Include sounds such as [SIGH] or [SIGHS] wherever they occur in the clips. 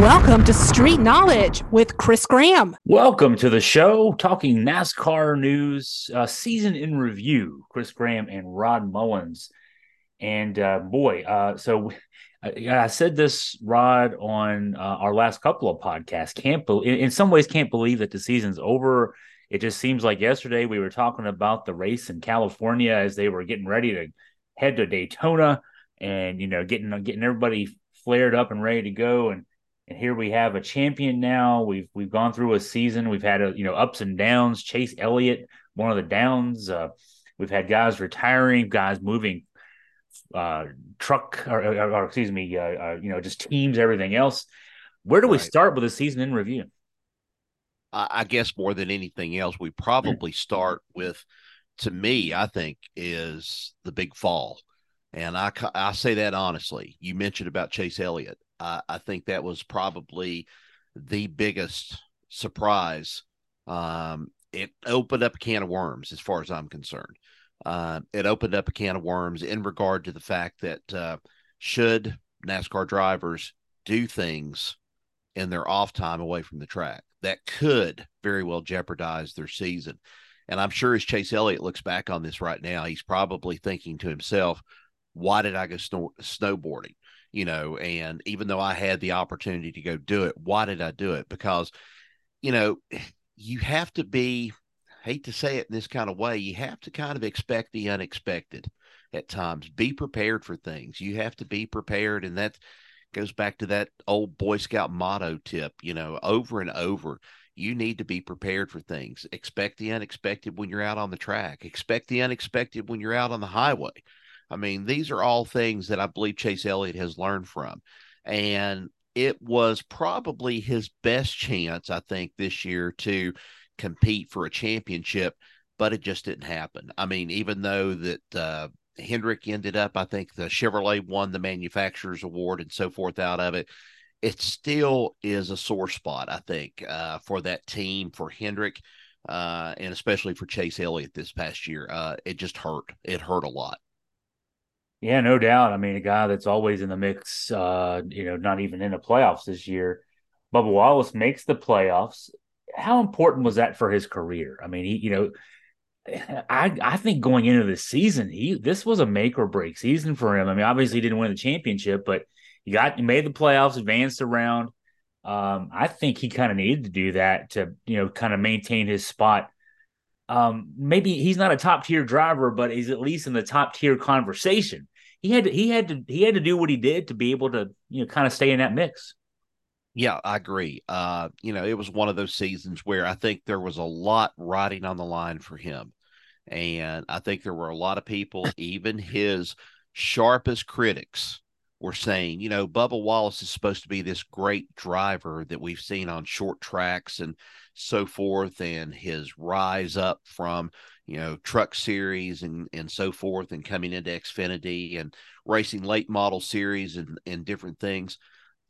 Welcome to Street Knowledge with Chris Graham. Welcome to the show, talking NASCAR news, uh, season in review. Chris Graham and Rod Mullins. And uh, boy, uh, so [LAUGHS] I said this, Rod, on uh, our last couple of podcasts. Can't be- in, in some ways can't believe that the season's over. It just seems like yesterday we were talking about the race in California as they were getting ready to head to Daytona, and you know, getting getting everybody flared up and ready to go. And and here we have a champion now. We've we've gone through a season. We've had a you know ups and downs. Chase Elliott, one of the downs. Uh, we've had guys retiring, guys moving uh, truck or, or, or, excuse me, uh, uh, you know, just teams, everything else. Where do we start with the season in review? I guess more than anything else, we probably start with, to me, I think, is the big fall. And I, I say that honestly. You mentioned about Chase Elliott. I, I think that was probably the biggest surprise. Um, it opened up a can of worms, as far as I'm concerned. Uh, it opened up a can of worms in regard to the fact that uh, should NASCAR drivers do things in their off time away from the track, that could very well jeopardize their season. And I'm sure as Chase Elliott looks back on this right now, he's probably thinking to himself, why did I go snow- snowboarding? You know, and even though I had the opportunity to go do it, why did I do it? Because, you know, [SIGHS] you have to be, hate to say it in this kind of way, you have to kind of expect the unexpected at times. Be prepared for things. You have to be prepared. And that goes back to that old Boy Scout motto tip, you know, over and over. You need to be prepared for things. Expect the unexpected when you're out on the track. Expect the unexpected when you're out on the highway. I mean, these are all things that I believe Chase Elliott has learned from. And it was probably his best chance, I think, this year to compete for a championship, but it just didn't happen. I mean, even though that uh, Hendrick ended up, I think the Chevrolet won the manufacturer's award and so forth out of it. It still is a sore spot, I think, uh, for that team, for Hendrick, uh, and especially for Chase Elliott this past year. Uh, it just hurt. It hurt a lot. Yeah, no doubt. I mean, a guy that's always in the mix, uh, you know, not even in the playoffs this year. Bubba Wallace makes the playoffs. How important was that for his career? I mean, he, you know, [SIGHS] I I think going into the season, he this was a make or break season for him. I mean, obviously he didn't win the championship, but he got he made the playoffs, advanced around. Um, I think he kind of needed to do that to you know kind of maintain his spot um, maybe he's not a top tier driver, but he's at least in the top tier conversation he had to, he had to he had to do what he did to be able to you know kind of stay in that mix. Yeah, I agree. Uh, you know, it was one of those seasons where I think there was a lot riding on the line for him. And I think there were a lot of people, [LAUGHS] even his sharpest critics, were saying, you know, Bubba Wallace is supposed to be this great driver that we've seen on short tracks and so forth, and his rise up from you know, truck series and and so forth, and coming into Xfinity and racing late model series and and different things.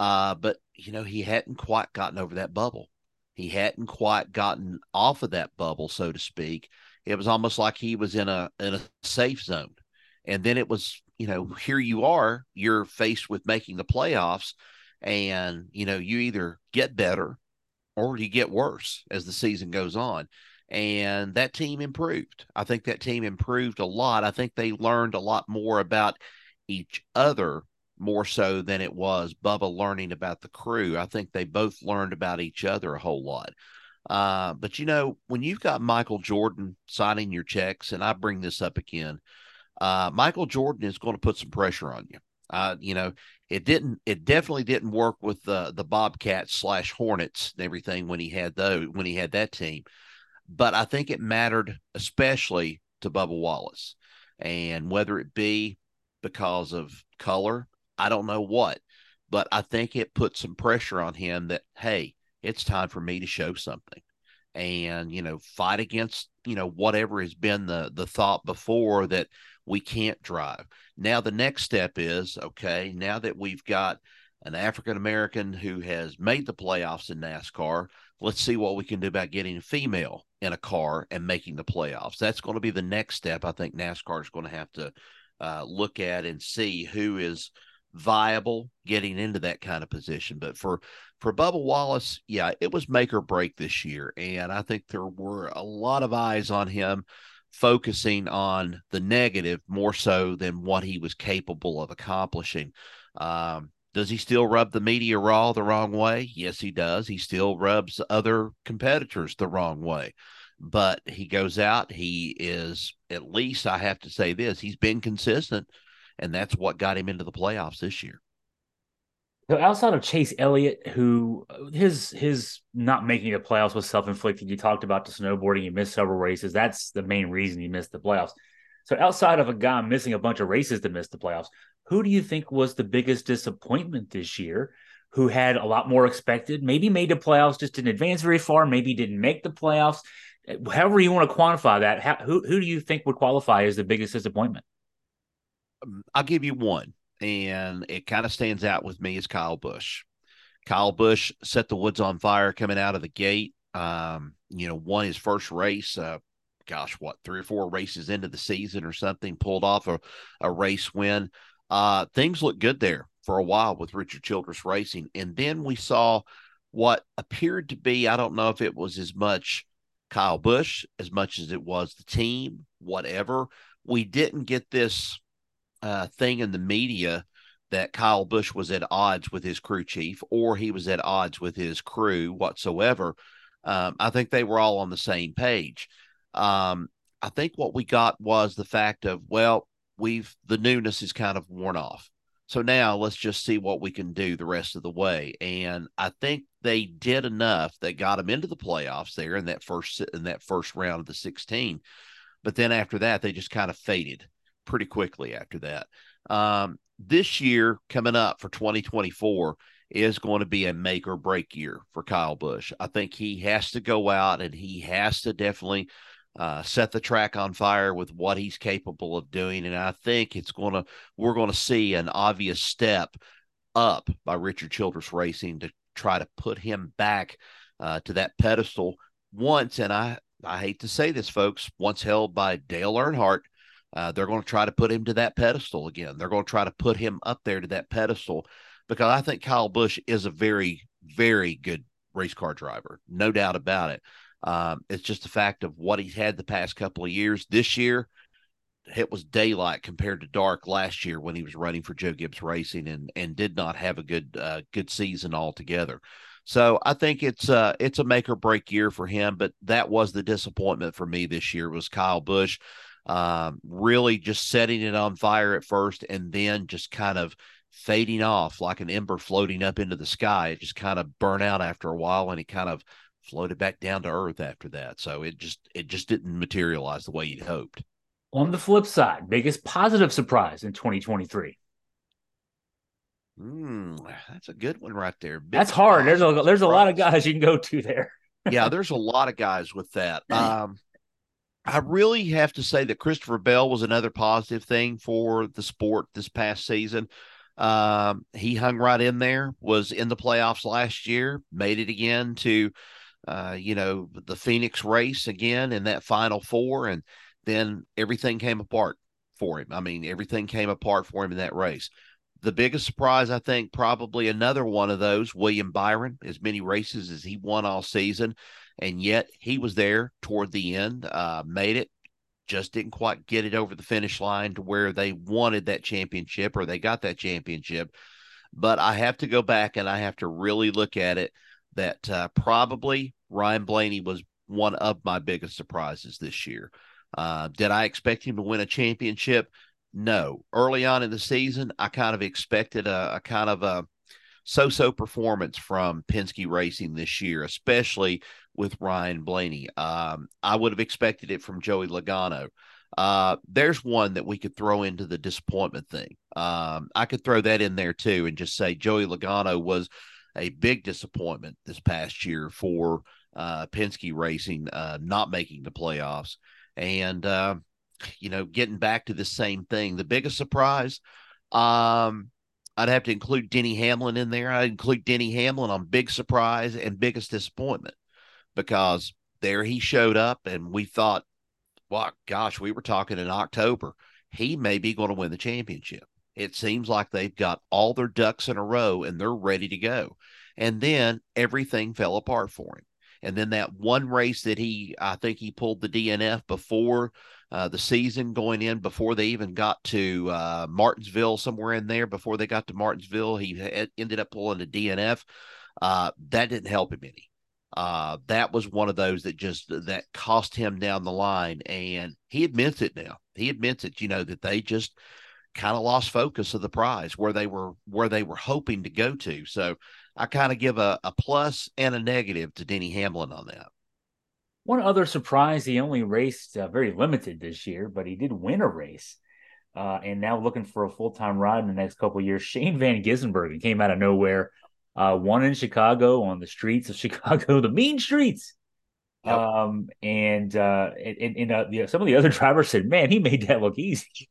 Uh, but you know, he hadn't quite gotten over that bubble. He hadn't quite gotten off of that bubble, so to speak. It was almost like he was in a in a safe zone. And then it was, you know, here you are, you're faced with making the playoffs, and you know, you either get better or you get worse as the season goes on and that team improved. I think that team improved a lot. I think they learned a lot more about each other more so than it was Bubba learning about the crew. I think they both learned about each other a whole lot. Uh, but you know, when you've got Michael Jordan signing your checks, and I bring this up again, uh, Michael Jordan is going to put some pressure on you. Uh, you know, it didn't, it definitely didn't work with the the Bobcats slash Hornets and everything when he had those when he had that team but I think it mattered especially to Bubba Wallace. And whether it be because of color, I don't know what, but I think it put some pressure on him that, hey, it's time for me to show something and, you know, fight against, you know, whatever has been the the thought before that we can't drive. Now the next step is, okay, now that we've got an African American who has made the playoffs in NASCAR, let's see what we can do about getting a female in a car and making the playoffs. That's going to be the next step. I think NASCAR is going to have to uh, look at and see who is viable getting into that kind of position. But for for Bubba Wallace, yeah, it was make or break this year, and I think there were a lot of eyes on him focusing on the negative more so than what he was capable of accomplishing. Um, does he still rub the media raw the wrong way? Yes, he does. He still rubs other competitors the wrong way. But he goes out, he is at least I have to say this, he's been consistent, and that's what got him into the playoffs this year. So outside of Chase Elliott, who uh, his his not making the playoffs was self inflicted. You talked about the snowboarding; he missed several races. That's the main reason he missed the playoffs. So outside of a guy missing a bunch of races to miss the playoffs, who do you think was the biggest disappointment this year? Who had a lot more expected? Maybe made the playoffs, just didn't advance very far. Maybe didn't make the playoffs. However you want to quantify that, how, who who do you think would qualify as the biggest disappointment? Um, I'll give you one and it kind of stands out with me is Kyle Busch. Kyle Busch set the woods on fire coming out of the gate. Um, you know, won his first race. Uh, gosh, what three or four races into the season or something, pulled off a, a race win. Uh, things looked good there for a while with Richard Childress Racing, and then we saw what appeared to be I don't know if it was as much Kyle Busch as much as it was the team, whatever. We didn't get this uh, thing in the media that Kyle Busch was at odds with his crew chief or he was at odds with his crew whatsoever. Um, I think they were all on the same page. Um, I think what we got was the fact of, well, we've the newness is kind of worn off. So now let's just see what we can do the rest of the way. And I think they did enough that got them into the playoffs there in that first in that first round of the 16. But then after that, they just kind of faded pretty quickly after that. Um, this year coming up for 2024 is going to be a make or break year for Kyle Busch. I think he has to go out and he has to definitely uh, set the track on fire with what he's capable of doing. And I think it's going to, we're going to see an obvious step up by Richard Childress Racing to try to put him back uh, to that pedestal once. And I, I hate to say this, folks, once held by Dale Earnhardt uh, they're going to try to put him to that pedestal again. They're going to try to put him up there to that pedestal because I think Kyle Busch is a very, very good race car driver, no doubt about it. Um, it's just the fact of what he's had the past couple of years. This year, it was daylight compared to dark last year when he was running for Joe Gibbs Racing and and did not have a good uh, good season altogether. So I think it's uh it's a make or break year for him. But that was the disappointment for me this year was Kyle Busch um, really just setting it on fire at first and then just kind of fading off like an ember floating up into the sky. It just kind of burned out after a while and it kind of floated back down to earth after that. So it just it just didn't materialize the way you'd hoped. On the flip side, biggest positive surprise in 2023. Mm, that's a good one right there. Big that's hard. There's a there's a lot of guys you can go to there. [LAUGHS] yeah, there's a lot of guys with that. [LAUGHS] Um, I really have to say that Christopher Bell was another positive thing for the sport this past season. Um, he hung right in there, was in the playoffs last year, made it again to, uh, you know, the Phoenix race again in that final four, and then everything came apart for him. I mean, everything came apart for him in that race. The biggest surprise, I think, probably another one of those, William Byron, as many races as he won all season and yet he was there toward the end, uh, made it, just didn't quite get it over the finish line to where they wanted that championship or they got that championship. But I have to go back and I have to really look at it that uh, probably Ryan Blaney was one of my biggest surprises this year. Uh, did I expect him to win a championship? No. Early on in the season, I kind of expected a, a kind of a so-so performance from Penske Racing this year, especially with Ryan Blaney. Um, I would have expected it from Joey Logano. Uh, there's one that we could throw into the disappointment thing. Um, I could throw that in there too and just say Joey Logano was a big disappointment this past year for uh, Penske Racing, uh, not making the playoffs. And, uh, you know, getting back to the same thing, the biggest surprise, um, I'd have to include Denny Hamlin in there. I'd include Denny Hamlin on big surprise and biggest disappointment because there he showed up and we thought, well, gosh, we were talking in October. He may be going to win the championship. It seems like they've got all their ducks in a row and they're ready to go. And then everything fell apart for him. And then that one race that he, I think he pulled the DNF before uh, the season going in, before they even got to uh, Martinsville, somewhere in there, before they got to Martinsville, he had, ended up pulling a DNF. Uh, that didn't help him any. Uh, that was one of those that just that cost him down the line, and he admits it now. He admits it. You know that they just kind of lost focus of the prize where they were where they were hoping to go to. So I kind of give a, a plus and a negative to Denny Hamlin on that. One other surprise, he only raced uh, very limited this year, but he did win a race. Uh, and now looking for a full time ride in the next couple years. [LAUGHS] Shane Van Gisbergen came out of nowhere, uh, won in Chicago on the streets of [LAUGHS] Chicago, the mean streets. Yep. Um, and uh, and, and uh, some of the other [LAUGHS] drivers said, "Man, he made that look easy."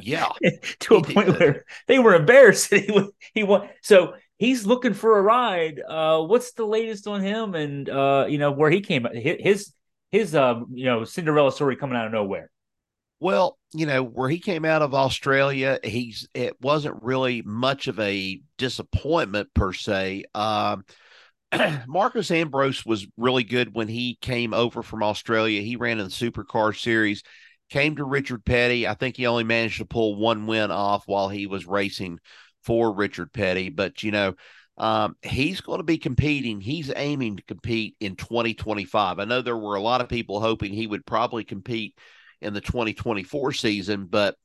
Yeah, [LAUGHS] to a point did. where they were embarrassed. he he won. So he's looking for a ride. Uh, what's the latest on him? And uh, you know where he came his his uh, you know Cinderella story coming out of nowhere. Well, you know where he came out of Australia, he's it wasn't really much of a disappointment per se. Um, [CLEARS THROAT] Marcos Ambrose was really good when he came over from Australia. He ran in the Supercar Series, came to Richard Petty. I think he only managed to pull one win off while he was racing for Richard Petty, but you know, um, he's going to be competing. He's aiming to compete in 2025. I know there were a lot of people hoping he would probably compete in the 2024 season, but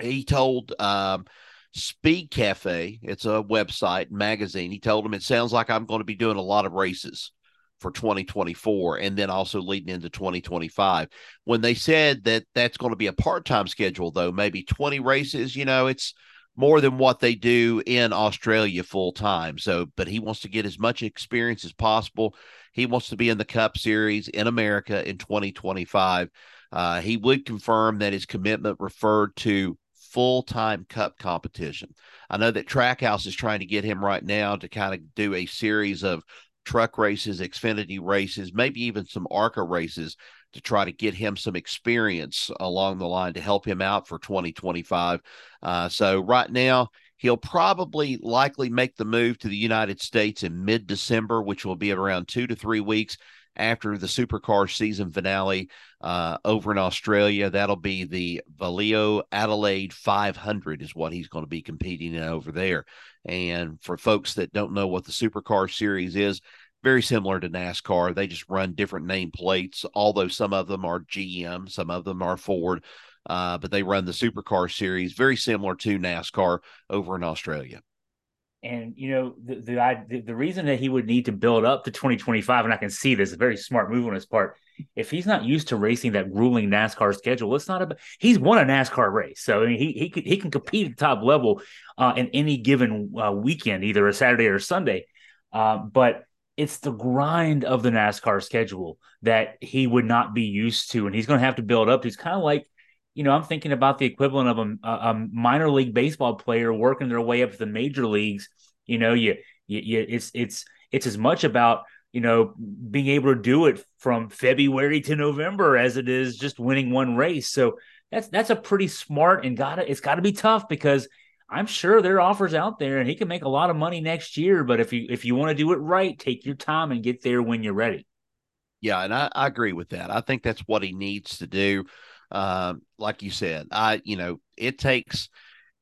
he told um, Speed Cafe, it's a website magazine, he told him it sounds like I'm going to be doing a lot of races for 2024 and then also leading into 2025. When they said that that's going to be a part time schedule, though, maybe 20 races, you know, it's more than what they do in Australia full time. So, but he wants to get as much experience as possible. He wants to be in the Cup Series in America in 2025. Uh, he would confirm that his commitment referred to full time Cup competition. I know that Trackhouse is trying to get him right now to kind of do a series of truck races, Xfinity races, maybe even some ARCA races to try to get him some experience along the line to help him out for 2025. Uh, so right now, he'll probably likely make the move to the United States in mid December, which will be around two to three weeks after the supercar season finale uh, over in Australia. That'll be the VAILO Adelaide 500 is what he's going to be competing in over there. And for folks that don't know what the supercar series is, very similar to NASCAR. They just run different name plates, although some of them are GM, some of them are Ford, uh, but they run the supercar series, very similar to NASCAR over in Australia. And you know the, the the reason that he would need to build up to 2025, and I can see this a very smart move on his part. If he's not used to racing that grueling NASCAR schedule, it's not a. He's won a NASCAR race, so I mean, he he can he can compete at the top level uh, in any given uh, weekend, either a Saturday or a Sunday. Uh, but it's the grind of the NASCAR schedule that he would not be used to, and he's going to have to build up. He's kind of like, you know, I'm thinking about the equivalent of a, a, minor league baseball player working their way up to the major leagues. You know, you, you, you it's it's it's as much about you know being able to do it from February to November as it is just winning one race. So that's that's a pretty smart and gotta it's got to be tough because I'm sure there are offers out there and he can make a lot of money next year. But if you if you want to do it right, take your time and get there when you're ready. Yeah, and I, I agree with that. I think that's what he needs to do. Um, like you said, I you know it takes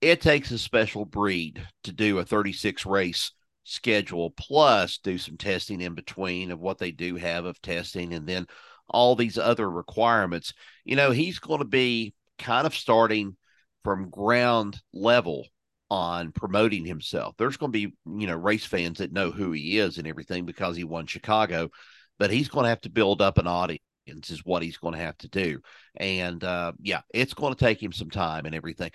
it takes a special breed to do a 36 race schedule plus do some testing in between of what they do have of testing and then all these other requirements. You know, he's going to be kind of starting from ground level on promoting himself. There's going to be, you know, race fans that know who he is and everything because he won Chicago, but he's going to have to build up an audience is what he's going to have to do. And uh, yeah, it's going to take him some time and everything.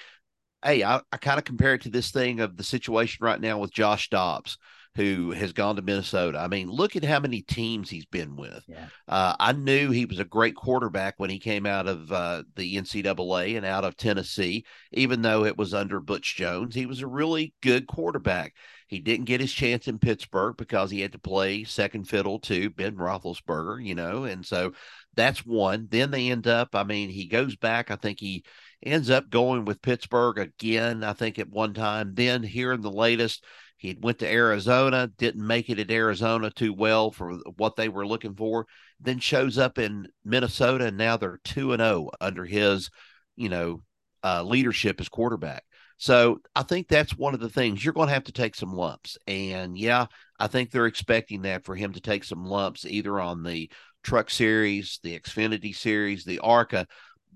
Hey, I, I kind of compare it to this thing of the situation right now with Josh Dobbs who has gone to Minnesota. I mean, look at how many teams he's been with. Yeah. Uh, I knew he was a great quarterback when he came out of uh, the NCAA and out of Tennessee, even though it was under Butch Jones. He was a really good quarterback. He didn't get his chance in Pittsburgh because he had to play second fiddle to Ben Roethlisberger, you know, and so that's one. Then they end up. I mean, he goes back. I think he ends up going with Pittsburgh again, I think at one time. Then here in the latest, he went to Arizona, didn't make it at Arizona too well for what they were looking for. Then shows up in Minnesota, and now they're two and zero oh under his, you know, uh, leadership as quarterback. So I think that's one of the things you're going to have to take some lumps. And yeah, I think they're expecting that for him to take some lumps either on the Truck Series, the Xfinity Series, the ARCA.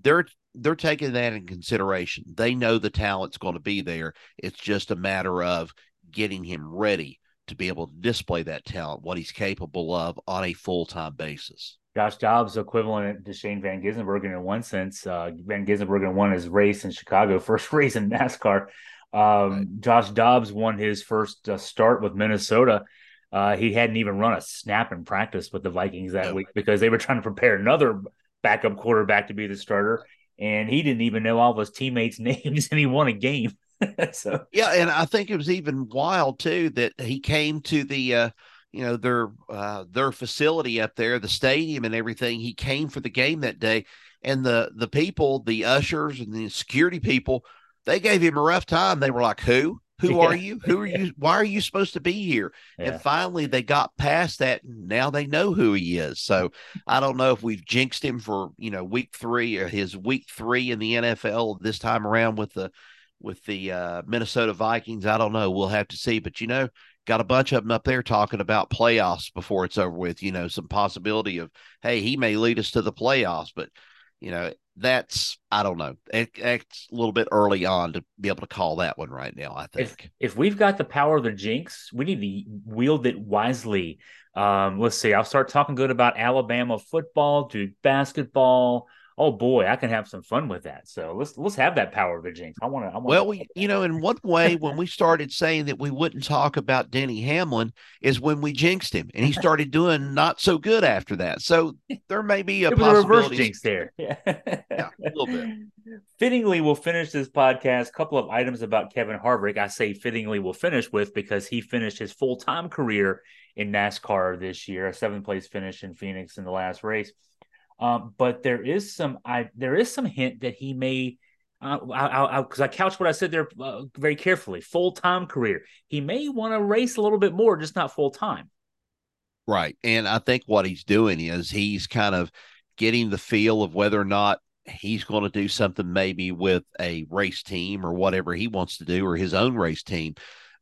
They're they're taking that in consideration. They know the talent's going to be there. It's just a matter of getting him ready to be able to display that talent, what he's capable of on a full time basis. Josh Dobbs equivalent to Shane Van Gisbergen in one sense. Uh, Van Gisbergen won his race in Chicago, [LAUGHS] first race in NASCAR. Um, right. Josh Dobbs won his first uh, start with Minnesota. Uh, he hadn't even run a snap in practice with the Vikings that week because they were trying to prepare another backup quarterback to be the starter, and he didn't even know all of his teammates' [LAUGHS] names, and he won a game. [LAUGHS] so yeah, and I think it was even wild too that he came to the uh, you know their uh, their facility up there, the stadium and everything. He came for the game that day, and the the people, the ushers and the security people, they gave him a rough time. They were like, "Who? Who [LAUGHS] yeah. are you? Who are you? Why are you supposed to be here?" Yeah. And finally, they got past that. And now they know who he is. So I don't know if we've jinxed him for you know week three or his week three in the NFL this time around with the with the uh, Minnesota Vikings. I don't know. We'll have to see. But you know, got a bunch of them up there talking about playoffs before it's over with. You know, some possibility of hey, he may lead us to the playoffs, but you know, that's I don't know. It, it's a little bit early on to be able to call that one right now. I think if, if we've got the power of the jinx, we need to wield it wisely. Um, let's see. I'll start talking good about Alabama football, Duke basketball oh boy, I can have some fun with that. So let's let's have that power of the jinx. I want to. Well, we you know, in one way, when we started saying that we wouldn't talk about Denny Hamlin, is when we jinxed him, and he [LAUGHS] started doing not so good after that. So there may be a, it was a reverse jinx there. [LAUGHS] Yeah. yeah, a little bit. Fittingly, we'll finish this podcast. A couple of items about Kevin Harvick. I say fittingly, we'll finish with because he finished his full time career in NASCAR this year, a seventh place finish in Phoenix in the last race. Um, but there is some I there is some hint that he may because uh, I, I, I, couched what I said there uh, very carefully. Full time career, he may want to race a little bit more, just not full time. Right, and I think what he's doing is he's kind of getting the feel of whether or not he's going to do something maybe with a race team or whatever he wants to do or his own race team.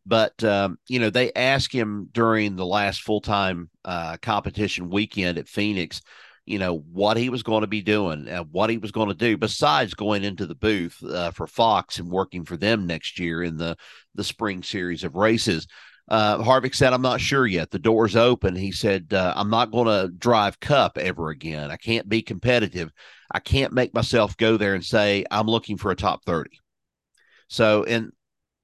But um, you know, they asked him during the last full time uh, competition weekend at Phoenix you know what he was going to be doing and what he was going to do besides going into the booth uh, for Fox and working for them next year in the the spring series of races. Uh, Harvick said, "I'm not sure yet. The door's open." He said, uh, "I'm not going to drive Cup ever again. I can't be competitive. I can't make myself go there and say I'm looking for a top 30." So, and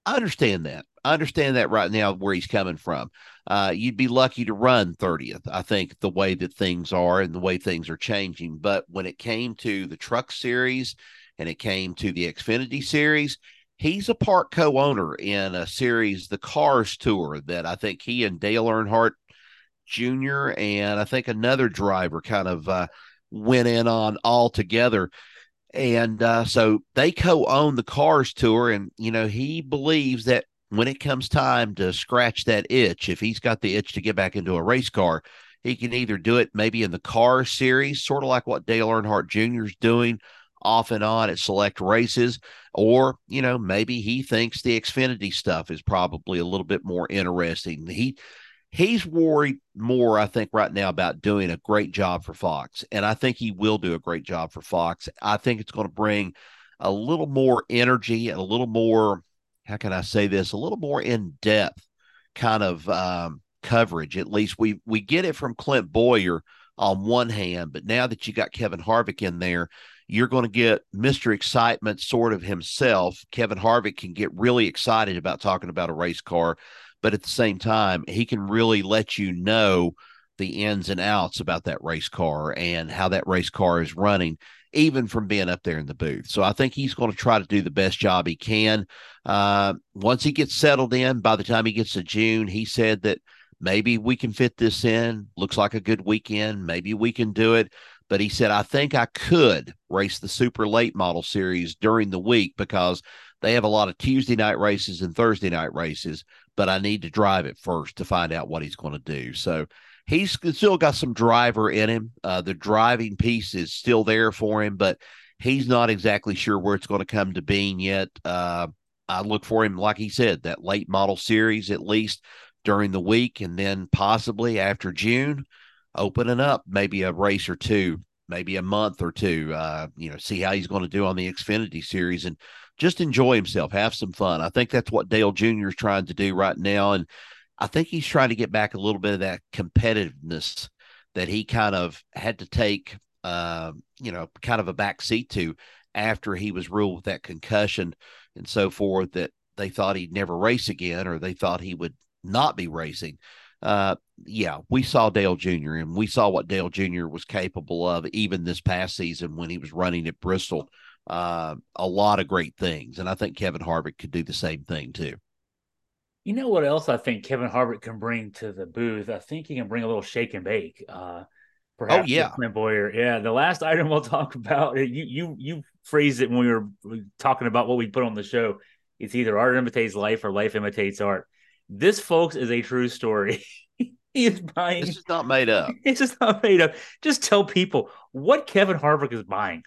I understand that. I understand that right now where he's coming from uh, you'd be lucky to run 30th. I think the way that things are and the way things are changing. But when it came to the truck series and it came to the Xfinity series, he's a part co-owner in a series, the Cars Tour, that I think he and Dale Earnhardt Jr. and I think another driver kind of uh, went in on all together. And uh, so they co-own the Cars Tour, and you know he believes that when it comes time to scratch that itch, if he's got the itch to get back into a race car, he can either do it maybe in the car series, sort of like what Dale Earnhardt Jr. is doing off and on at select races, or, you know, maybe he thinks the Xfinity stuff is probably a little bit more interesting. He, he's worried more, I think, right now about doing a great job for Fox. And I think he will do a great job for Fox. I think it's going to bring a little more energy and a little more how can I say this a little more in depth kind of um, coverage. At least we we get it from Clint Bowyer on one hand, but now that you got Kevin Harvick in there, you're going to get Mr. Excitement sort of himself. Kevin Harvick can get really excited about talking about a race car, but at the same time, he can really let you know the ins and outs about that race car and how that race car is running even from being up there in the booth. So I think he's going to try to do the best job he can. Uh, once he gets settled in, by the time he gets to June, he said that maybe we can fit this in. Looks like a good weekend. Maybe we can do it. but he said, I think I could race the super late model series during the week because they have a lot of Tuesday night races and Thursday night races, but I need to drive it first to find out what he's going to do. So he's still got some driver in him. Uh, the driving piece is still there for him, but he's not exactly sure where it's going to come to being yet. Uh, I look for him, like he said, that late model series at least during the week, and then possibly after June, opening up maybe a race or two, maybe a month or two. Uh, you know, see how he's going to do on the Xfinity series and just enjoy himself, have some fun. I think that's what Dale Jr. is trying to do right now, and I think he's trying to get back a little bit of that competitiveness that he kind of had to take, uh, you know, kind of a back seat to after he was ruled with that concussion and so forth that they thought he'd never race again or they thought he would not be racing. Uh, yeah, we saw Dale Jr. and we saw what Dale Jr. was capable of even this past season when he was running at Bristol. Uh, a lot of great things, and I think Kevin Harvick could do the same thing too. You know what else I think Kevin Harvick can bring to the booth? I think he can bring a little shake and bake. Uh, perhaps oh yeah, Clint Bowyer. Yeah, the last [LAUGHS] item we'll talk about. You you you phrased it when we were talking about what we put on the show. It's either art imitates life or life imitates art. This, folks, is a true story. [LAUGHS] he is buying. This is not made up. [LAUGHS] It's just not made up. Just tell people what Kevin Harvick is buying.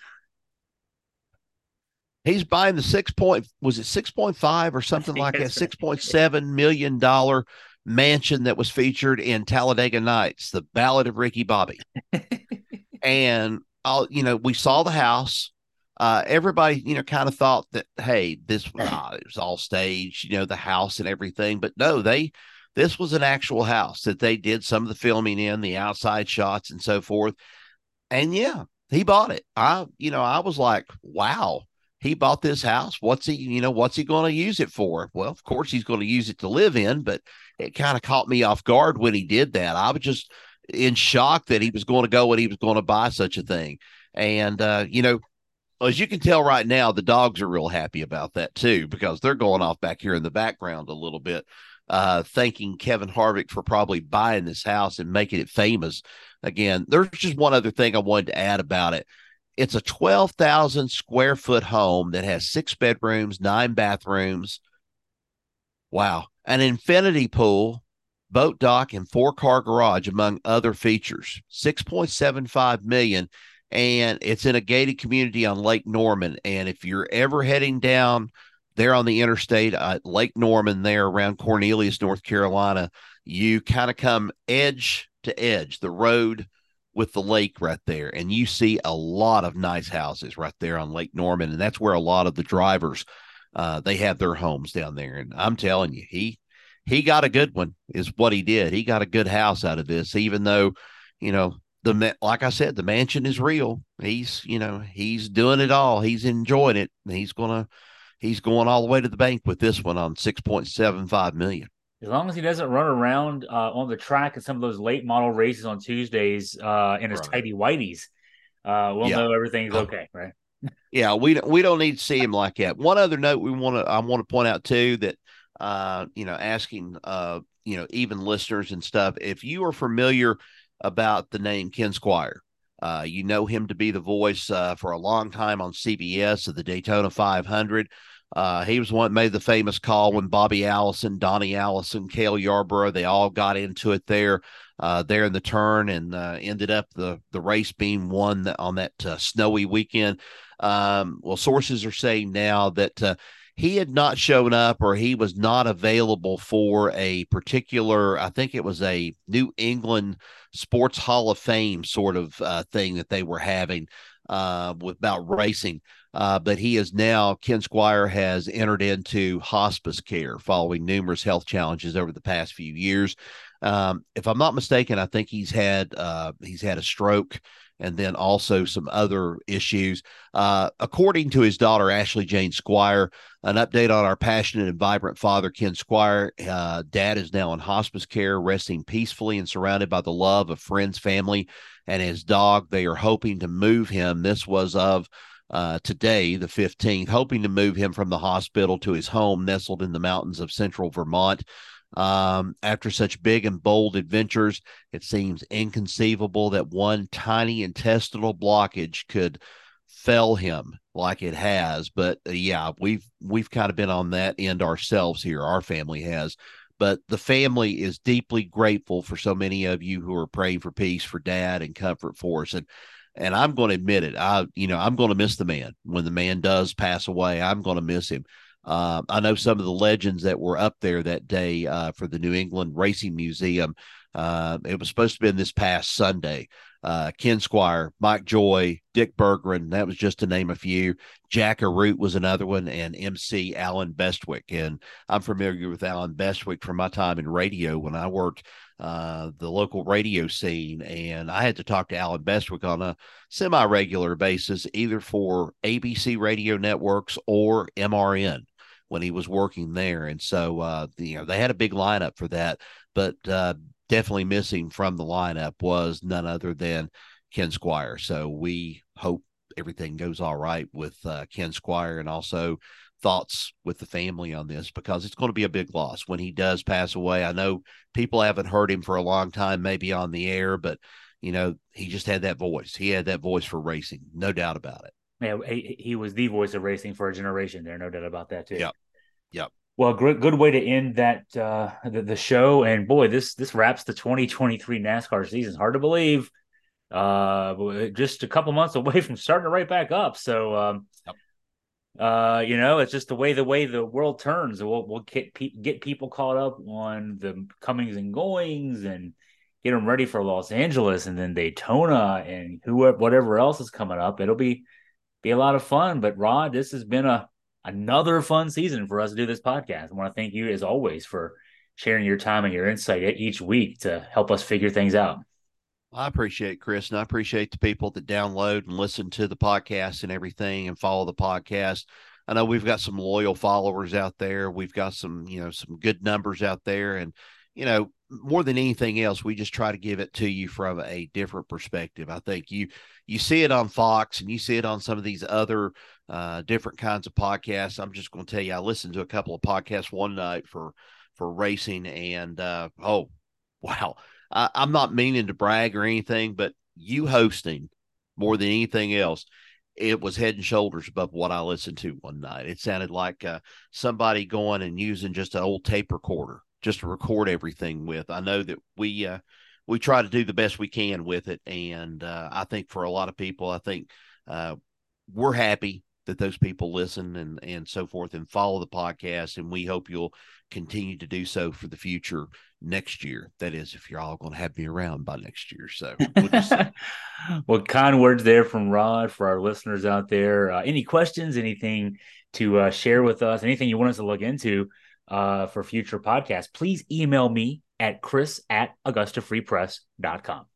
He's buying the six point was it six point five or something [LAUGHS] like that six point seven million dollar mansion that was featured in Talladega Nights, the Ballad of Ricky Bobby, and I'll you know we saw the house uh, everybody, you know, kind of thought that, hey, this [LAUGHS] uh, it was all staged, you know, the house and everything. But no, they, this was an actual house that they did some of the filming in, the outside shots and so forth. And yeah, he bought it. I, you know, I was like, wow, he bought this house. What's he, you know, what's he going to use it for? Well, of course, he's going to use it to live in, but it kind of caught me off guard when he did that. I was just in shock that he was going to go and he was going to buy such a thing. And, uh, you know, as you can tell right now, the dogs are real happy about that too, because they're going off back here in the background a little bit, uh, thanking Kevin Harvick for probably buying this house and making it famous. Again, there's just one other thing I wanted to add about it. It's a 12,000 square foot home that has six bedrooms, nine bathrooms. Wow. An infinity pool, boat dock, and four car garage, among other features. 6.75 million and it's in a gated community on Lake Norman. And if you're ever heading down there on the interstate at Lake Norman, there around Cornelius, North Carolina, you kind of come edge to edge, the road with the lake right there. And you see a lot of nice houses right there on Lake Norman. And that's where a lot of the drivers uh, they have their homes down there. And I'm telling you, he he got a good one, is what he did. He got a good house out of this, even though, you know, the like I said, the mansion is real. He's you know he's doing it all. He's enjoying it. He's gonna he's going all the way to the bank with this one on six point seven five million. As long as he doesn't run around uh, on the track in some of those late model races on Tuesdays uh, in his right. tidy whiteys, uh, we'll yeah. know everything's okay, right? [LAUGHS] yeah, we don't we don't need to see him like that. One other note we want to I want to point out too that uh, you know asking uh, you know even listeners and stuff if you are familiar about the name Ken Squire. Uh, you know him to be the voice uh, for a long time on CBS of the Daytona 500. Uh, he was one that made the famous call when Bobby Allison, Donnie Allison, Cale Yarborough, they all got into it there, uh, there in the turn, and uh, ended up the the race being won on that uh, snowy weekend. Um, well, sources are saying now that he had not shown up or he was not available for a particular, I think it was a New England Sports Hall of Fame sort of uh, thing that they were having uh, about racing. Uh, but he is now, Ken Squire has entered into hospice care following numerous health challenges over the past few years. Um, if I'm not mistaken, I think he's had uh, he's had a stroke and then also some other issues. Uh, according to his daughter, Ashley Jane Squire, an update on our passionate and vibrant father, Ken Squire. Uh, dad is now in hospice care, resting peacefully and surrounded by the love of friends, family, and his dog. They are hoping to move him. This was of uh, today, the 15th, hoping to move him from the hospital to his home nestled in the mountains of central Vermont. Um, after such big and bold adventures, it seems inconceivable that one tiny intestinal blockage could fell him like it has. But uh, yeah, we've we've kind of been on that end ourselves here. Our family has. But the family is deeply grateful for so many of you who are praying for peace for dad and comfort for us. And and I'm going to admit it. I, you know, I'm going to miss the man when the man does pass away. I'm going to miss him. Uh, I know some of the legends that were up there that day uh, for the New England Racing Museum. Uh, it was supposed to be this past Sunday. Uh, Ken Squire, Mike Joy, Dick Berggren, that was just to name a few. Jack Arute was another one, and MC Allen Bestwick. And I'm familiar with Allen Bestwick from my time in radio when I worked uh, the local radio scene. And I had to talk to Allen Bestwick on a semi regular basis, either for ABC radio networks or MRN when he was working there. And so, uh, you know, they had a big lineup for that, but uh, definitely missing from the lineup was none other than Ken Squire. So we hope everything goes all right with uh, Ken Squire and also thoughts with the family on this because it's going to be a big loss when he does pass away. I know people haven't heard him for a long time, maybe on the air, but you know, he just had that voice. He had that voice for racing, no doubt about it. Yeah, he, he was the voice of racing for a generation there, no doubt about that too. Yep. Yep. Well, good good way to end that uh, the, the show. And boy, this this wraps the 2023 NASCAR season. Hard to believe. Uh, just a couple months [LAUGHS] away from starting to right back up. So, um, yep. uh, you know, it's just the way the way the world turns. We'll we'll get pe- get people caught up on the comings and goings and get them ready for Los Angeles and then Daytona and whoever whatever else is coming up. It'll be be a lot of fun. But Rod, this has been a another fun season for us to do this podcast. I want to thank you as always for sharing your time and your insight each week to help us figure things out. I appreciate Chris, and I appreciate the people that download and listen to the podcast and everything and follow the podcast. I know we've got some loyal followers out there. We've got some, you know, some good numbers out there. And, you know, more than anything else, we just try to give it to you from a different perspective. I think you you see it on Fox and you see it on some of these other uh, different kinds of podcasts. I'm just going to tell you, I listened to a couple of podcasts one night for for racing, and uh, oh [LAUGHS] wow, I, I'm not meaning to brag or anything, but you hosting more than anything else it was head and shoulders above what I listened to one night. It sounded like uh, somebody going and using just an old tape recorder just to record everything with. I know that we uh, we try to do the best we can with it, and uh, I think for a lot of people, I think uh, we're happy that those people listen and and so forth and follow the podcast, and we hope you'll continue to do so for the future next year. That is, if you're all going to have me around by next year. So, we'll, [LAUGHS] well kind words there from Rod for our listeners out there. Uh, any questions? Anything to uh, share with us? Anything you want us to look into? uh, for future podcasts, please email me at chris at augustafreepress.com.